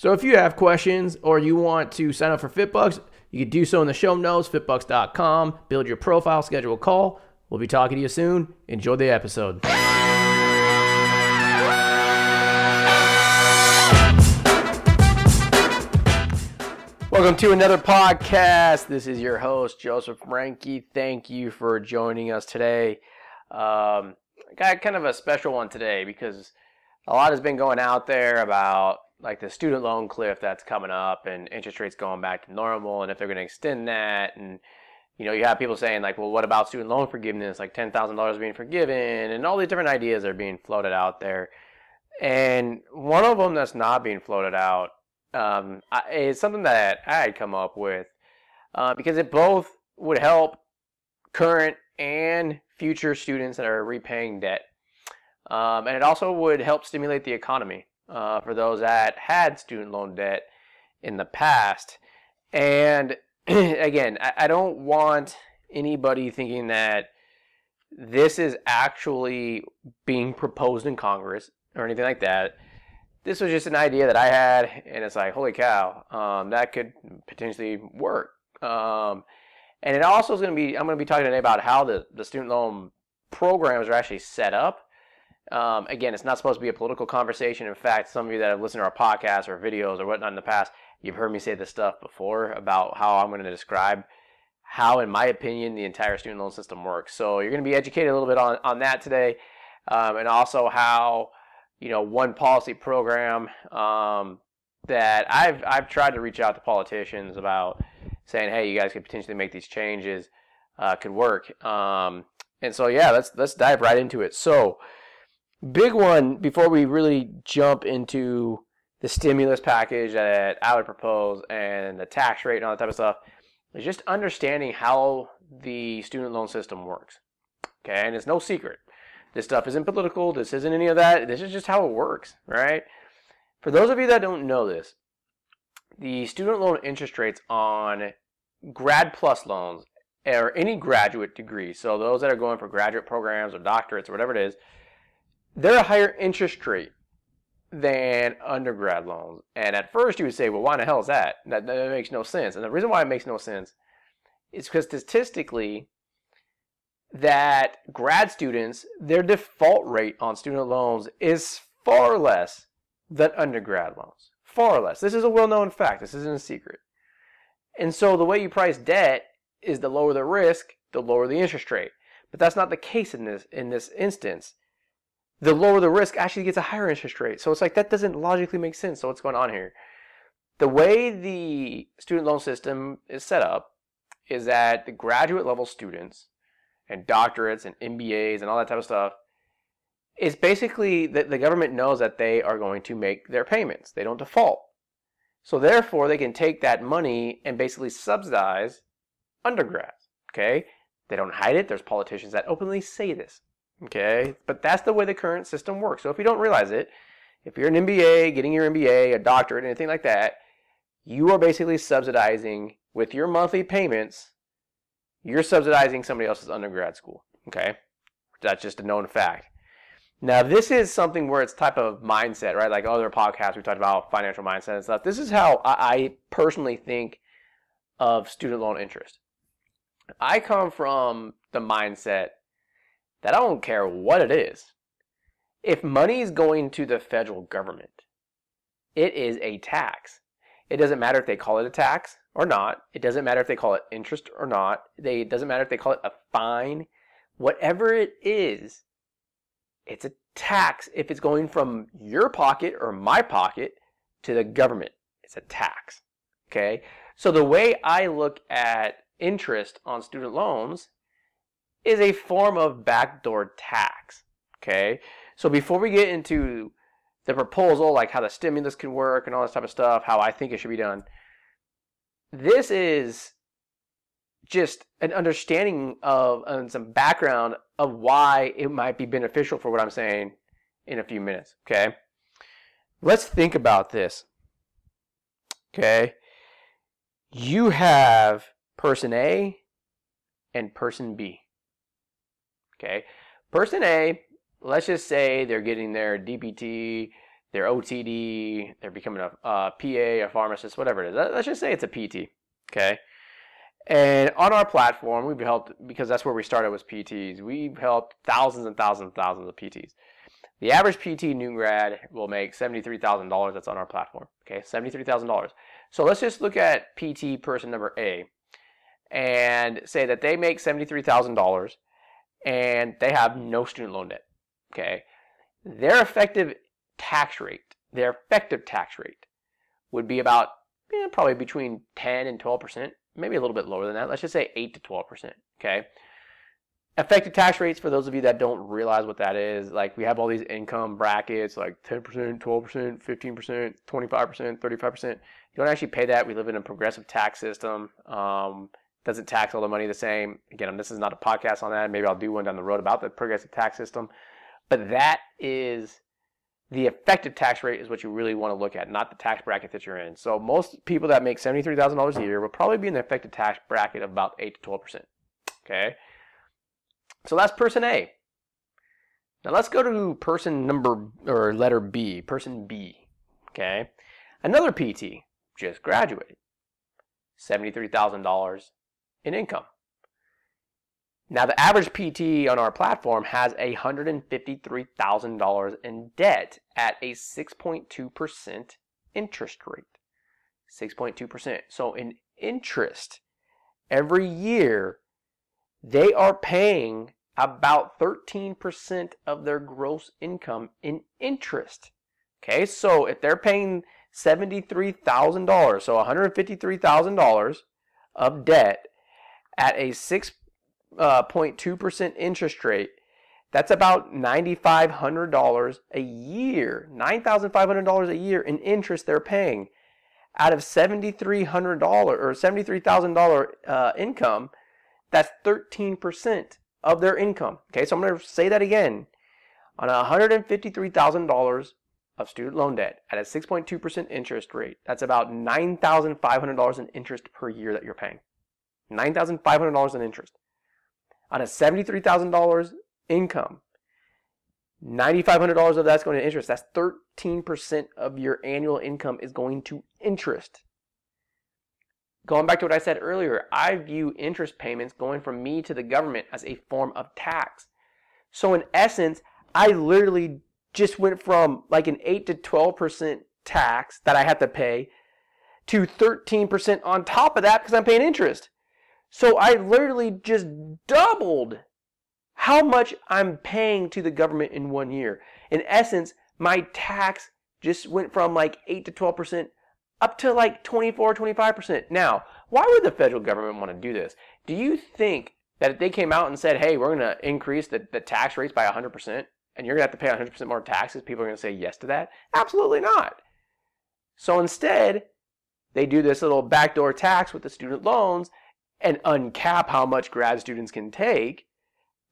So if you have questions or you want to sign up for FitBUX, you can do so in the show notes, fitbux.com. Build your profile, schedule a call. We'll be talking to you soon. Enjoy the episode. Welcome to another podcast. This is your host, Joseph Francke. Thank you for joining us today. Um, got kind of a special one today because a lot has been going out there about like the student loan cliff that's coming up and interest rates going back to normal and if they're going to extend that and you know you have people saying like well what about student loan forgiveness? Like $10,000 being forgiven and all these different ideas are being floated out there. And one of them that's not being floated out um, is something that I had come up with uh, because it both would help current and future students that are repaying debt um, and it also would help stimulate the economy uh, for those that had student loan debt in the past. And again, I, I don't want anybody thinking that this is actually being proposed in Congress or anything like that. This was just an idea that I had, and it's like, holy cow, um, that could potentially work. Um, and it also is going to be, I'm going to be talking today about how the, the student loan programs are actually set up um, again, it's not supposed to be a political conversation. In fact, some of you that have listened to our podcasts or videos or whatnot in the past, you've heard me say this stuff before about how I'm going to describe how, in my opinion, the entire student loan system works. So you're going to be educated a little bit on, on that today, um, and also how you know one policy program um, that I've I've tried to reach out to politicians about saying, hey, you guys could potentially make these changes, uh, could work. Um, and so yeah, let's let's dive right into it. So big one before we really jump into the stimulus package that I would propose and the tax rate and all that type of stuff is just understanding how the student loan system works. Okay, and it's no secret. This stuff isn't political. This isn't any of that. This is just how it works, right? For those of you that don't know this, the student loan interest rates on grad plus loans or any graduate degree, so those that are going for graduate programs or doctorates or whatever it is, they're a higher interest rate than undergrad loans. And at first you would say, well, why in the hell is that? That, that makes no sense. And the reason why it makes no sense is because statistically, that grad students, their default rate on student loans is far less than undergrad loans. Far less. This is a well known fact. This isn't a secret. And so the way you price debt is the lower the risk, the lower the interest rate. But that's not the case in this in this instance the lower the risk actually gets a higher interest rate. So it's like that doesn't logically make sense. So what's going on here? The way the student loan system is set up is that the graduate level students and doctorates and MBAs and all that type of stuff is basically that the government knows that they are going to make their payments. They don't default. So therefore they can take that money and basically subsidize undergrads. Okay? They don't hide it. There's politicians that openly say this. Okay, but that's the way the current system works. So if you don't realize it, if you're an MBA, getting your MBA, a doctorate, anything like that, you are basically subsidizing with your monthly payments, you're subsidizing somebody else's undergrad school. Okay, that's just a known fact. Now, this is something where it's type of mindset, right? Like other podcasts, we talked about financial mindset and stuff. This is how I personally think of student loan interest. I come from the mindset that I don't care what it is. If money is going to the federal government, it is a tax. It doesn't matter if they call it a tax or not. It doesn't matter if they call it interest or not. They, it doesn't matter if they call it a fine. Whatever it is, it's a tax if it's going from your pocket or my pocket to the government. It's a tax. Okay? So the way I look at interest on student loans is a form of backdoor tax. Okay, so before we get into the proposal, like how the stimulus can work and all this type of stuff, how I think it should be done. This is just an understanding of and some background of why it might be beneficial for what I'm saying in a few minutes. Okay. Let's think about this. Okay. You have person A and person B. Okay. Person A, let's just say they're getting their DPT, their OTD, they're becoming a, a PA, a pharmacist, whatever it is. Let's just say it's a PT. Okay. And on our platform, we've helped because that's where we started was PTs. We've helped thousands and thousands and thousands of PTs. The average PT new grad will make $73,000 that's on our platform. Okay, $73,000. So let's just look at PT person number A and say that they make $73,000 and they have no student loan debt. Okay, their effective tax rate, their effective tax rate would be about eh, probably between 10 and 12 percent maybe a little bit lower than that. Let's just say 8 to 12%. Okay. Effective tax rates, for those of you that don't realize what that is, like we have all these income brackets like 10%, 12%, 15%, 25%, 35%. You don't actually pay that. We live in a progressive tax system. Um, doesn't tax all the money the same. Again, this is not a podcast on that. Maybe I'll do one down the road about the progressive tax system. But that is the effective tax rate is what you really want to look at, not the tax bracket that you're in. So most people that make $73,000 a year will probably be in the effective tax bracket of about 8 to 12%. Okay? So that's person A. Now let's go to person number or letter B, person B. Okay? Another PT just graduated. $73,000 in income. Now, the average PT on our platform has $153,000 in debt at a 6.2% interest rate. 6.2%. So, in interest, every year, they are paying about 13% of their gross income in interest. Okay, so if they're paying $73,000, so $153,000 of debt at a 6 uh, 0.2% interest rate, that's about $9,500 a year. $9,500 a year in interest they're paying out of $7,300 or $73,000 uh, income. That's 13% of their income. Okay, so I'm going to say that again. On $153,000 of student loan debt at a 6.2% interest rate, that's about $9,500 in interest per year that you're paying. $9,500 in interest on a $73,000 income, $9,500 of that's going to interest. That's 13% of your annual income is going to interest. Going back to what I said earlier, I view interest payments going from me to the government as a form of tax. So, in essence, I literally just went from like an 8 to 12% tax that I have to pay to 13% on top of that because I'm paying interest. So I literally just doubled how much I'm paying to the government in one year. In essence, my tax just went from like 8 to 12% up to like 24, 25%. Now, why would the federal government want to do this? Do you think that if they came out and said, hey, we're going to increase the, the tax rates by 100% and you're going to have to pay 100% more taxes, people are going to say yes to that? Absolutely not. So instead, they do this little backdoor tax with the student loans and uncap how much grad students can take.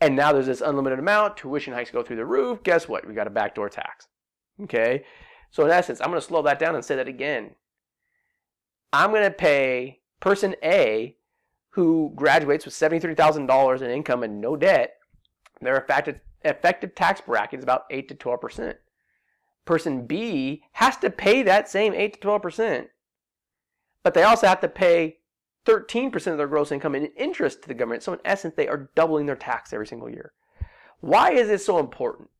And now there's this unlimited amount, tuition hikes go through the roof. Guess what? We got a backdoor tax. Okay? So in essence, I'm going to slow that down and say that again. I'm going to pay person A who graduates with $73,000 in income and no debt, their effective, effective tax bracket is about 8 to 12%. Person B has to pay that same 8 to 12%, but they also have to pay 13% of their gross income in interest to the government. So in essence, they are doubling their tax every single year. Why is this so important?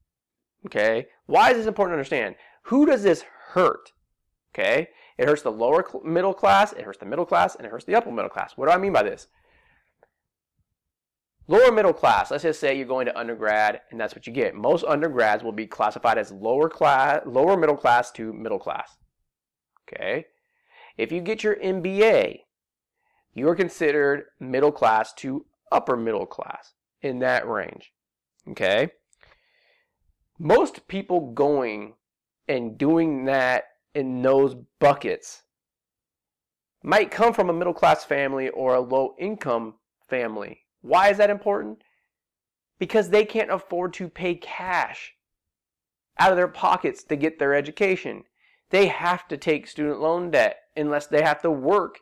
Okay. Why is this important to understand? Who does this hurt? Okay. It hurts the lower middle class, it hurts the middle class, and it hurts the upper middle class. What do I mean by this? Lower middle class, let's just say you're going to undergrad and that's what you get. Most undergrads will be classified as lower class, lower middle class to middle class. Okay? If you get your MBA, you are considered middle class to upper middle class in that range. Okay? Most people going and doing that in those buckets might come from a middle class family or a low income family. Why is that important? Because they can't afford to pay cash out of their pockets to get their education. They have to take student loan debt unless they have to work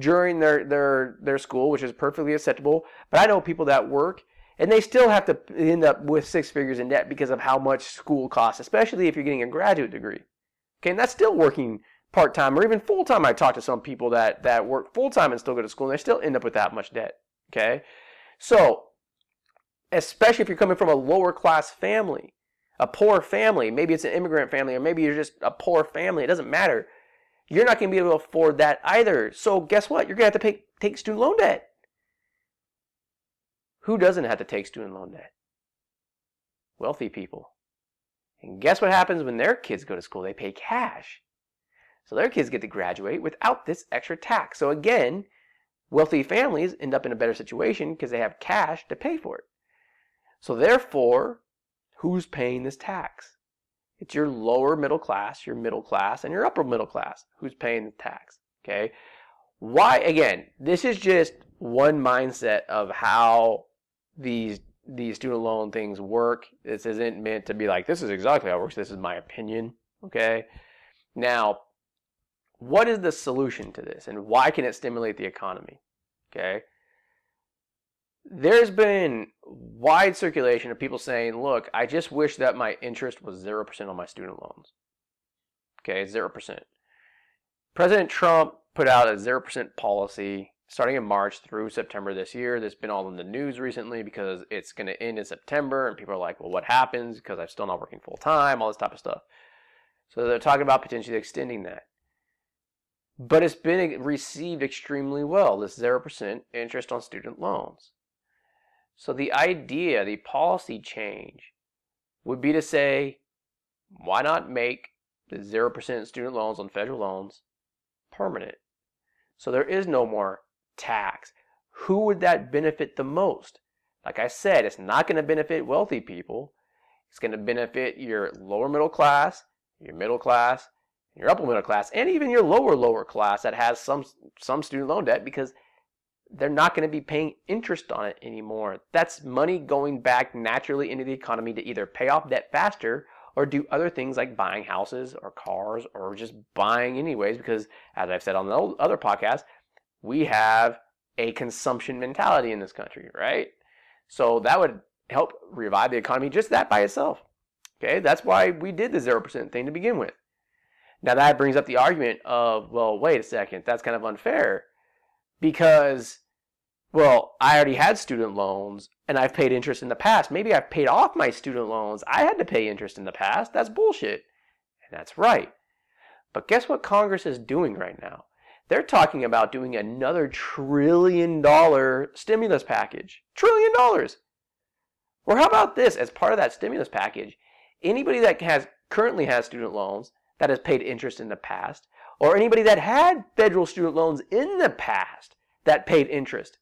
during their, their, their school, which is perfectly acceptable. But I know people that work and they still have to end up with six figures in debt because of how much school costs, especially if you're getting a graduate degree. Okay, and that's still working part time or even full time. I talk to some people that that work full time and still go to school, and they still end up with that much debt. Okay, so especially if you're coming from a lower class family, a poor family, maybe it's an immigrant family, or maybe you're just a poor family. It doesn't matter. You're not going to be able to afford that either. So guess what? You're going to have to pay, take student loan debt. Who doesn't have to take student loan debt? Wealthy people. And guess what happens when their kids go to school? They pay cash. So their kids get to graduate without this extra tax. So again, wealthy families end up in a better situation because they have cash to pay for it. So therefore, who's paying this tax? It's your lower middle class, your middle class, and your upper middle class who's paying the tax. Okay? Why again, this is just one mindset of how these these student loan things work. This isn't meant to be like this is exactly how it works. This is my opinion. Okay? Now, what is the solution to this and why can it stimulate the economy? Okay? There's been wide circulation of people saying, look, I just wish that my interest was 0% on my student loans. Okay, 0%. President Trump put out a 0% policy starting in March through September this year. That's been all in the news recently because it's going to end in September, and people are like, well, what happens? Because I'm still not working full time, all this type of stuff. So they're talking about potentially extending that. But it's been received extremely well, this 0% interest on student loans. So the idea, the policy change, would be to say, why not make the 0% student loans on federal loans permanent? So there is no more tax. Who would that benefit the most? Like I said, it's not going to benefit wealthy people. It's going to benefit your lower middle class, your middle class, your upper middle class, and even your lower lower class that has some some student loan debt because they're not going to be paying interest on it anymore. That's money going back naturally into the economy to either pay off debt faster or do other things like buying houses or cars or just buying anyways because as I've said on the other podcast, we have a consumption mentality in this country, right? So that would help revive the economy just that by itself. Okay? That's why we did the 0% thing to begin with. Now that brings up the argument of, well, wait a second, that's kind of unfair because, well, I already had student loans and I've paid interest in the past. Maybe I've paid off my student loans. I had to pay interest in the past. That's bullshit. And that's right. But guess what Congress is doing right now? They're talking about doing another trillion dollar stimulus package. Trillion dollars. Or how about this as part of that stimulus package? Anybody that has currently has student loans that has paid interest in the past, or anybody that had federal student loans in the past that paid interest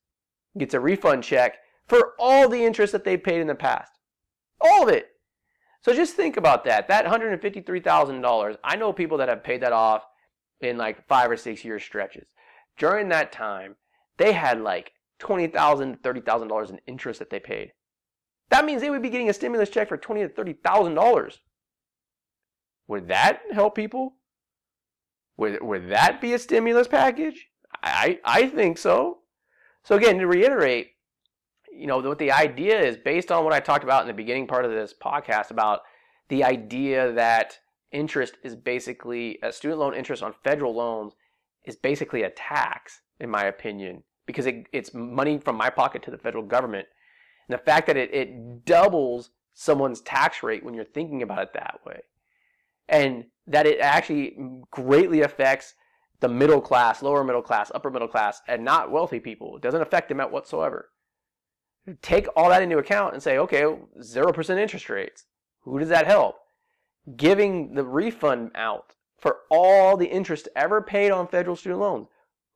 gets a refund check for all the interest that they paid in the past. All of it. So just think about that. That $153,000, I know people that have paid that off in like five or six year stretches. During that time, they had like $20,000 to $30,000 in interest that they paid. That means they would be getting a stimulus check for $20,000 to $30,000. Would that help people? Would, would that be a stimulus package? I, I think so. So again, to reiterate, you know, what the idea is based on what I talked about in the beginning part of this podcast about the idea that interest is basically a student loan interest on federal loans is basically a tax, in my opinion, because it, it's money from my pocket to the federal government. And the fact that it, it doubles someone's tax rate when you're thinking about it that way and that it actually greatly affects the middle class, lower middle class, upper middle class, and not wealthy people. It doesn't affect them at whatsoever. Take all that into account and say, okay, 0% interest rates. Who does that help? Giving the refund out for all the interest ever paid on federal student loans.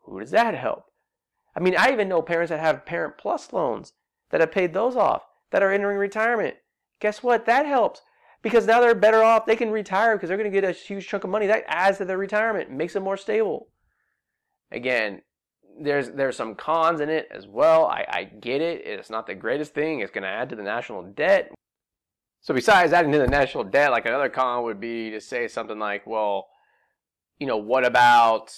Who does that help? I mean, I even know parents that have Parent Plus loans that have paid those off, that are entering retirement. Guess what? That helps because now they're better off. They can retire because they're going to get a huge chunk of money. That adds to their retirement, makes them more stable. Again, there's there's some cons in it as well. I, I get it. It's not the greatest thing. It's going to add to the national debt. So besides adding to the national debt, like another con would be to say something like, well, you know, what about,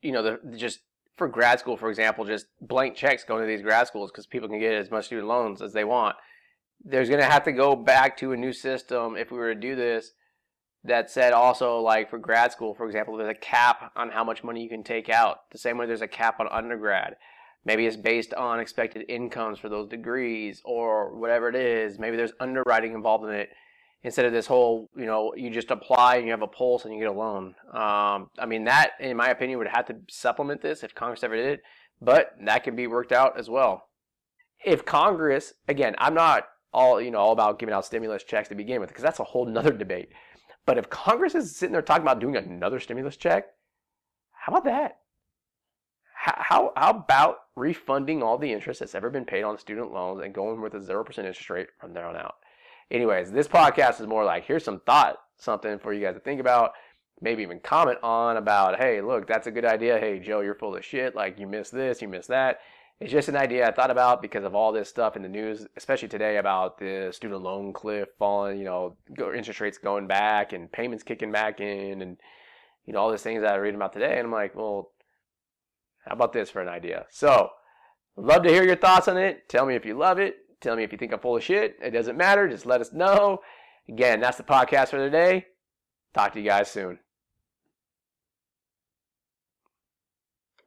you know, the just for grad school, for example, just blank checks going to these grad schools because people can get as much student loans as they want. There's going to have to go back to a new system if we were to do this that said also like for grad school, for example, there's a cap on how much money you can take out. The same way there's a cap on undergrad. Maybe it's based on expected incomes for those degrees or whatever it is. Maybe there's underwriting involved in it instead of this whole, you know, you just apply and you have a pulse and you get a loan. Um, I mean, that, in my opinion, would have to supplement this if Congress ever did it, but that can be worked out as well. If Congress, again, I'm not all, you know, all about giving out stimulus checks to begin with, because that's a whole nother debate. But if Congress is sitting there talking about doing another stimulus check, how about that? How, how, about refunding all the interest that's ever been paid on student loans and going with a 0% interest rate from there on out? Anyways, this podcast is more like here's some thought, something for you guys to think about, maybe even comment on about, hey, look, that's a good idea. Hey, Joe, you're full of shit. Like, you missed this, you missed that. It's just an idea I thought about because of all this stuff in the news, especially today about the student loan cliff falling, you know, interest rates going back and payments kicking back in, and you know all these things that I read about today. And I'm like, well, how about this for an idea? So, love to hear your thoughts on it. Tell me if you love it. Tell me if you think I'm full of shit. It doesn't matter. Just let us know. Again, that's the podcast for today. Talk to you guys soon.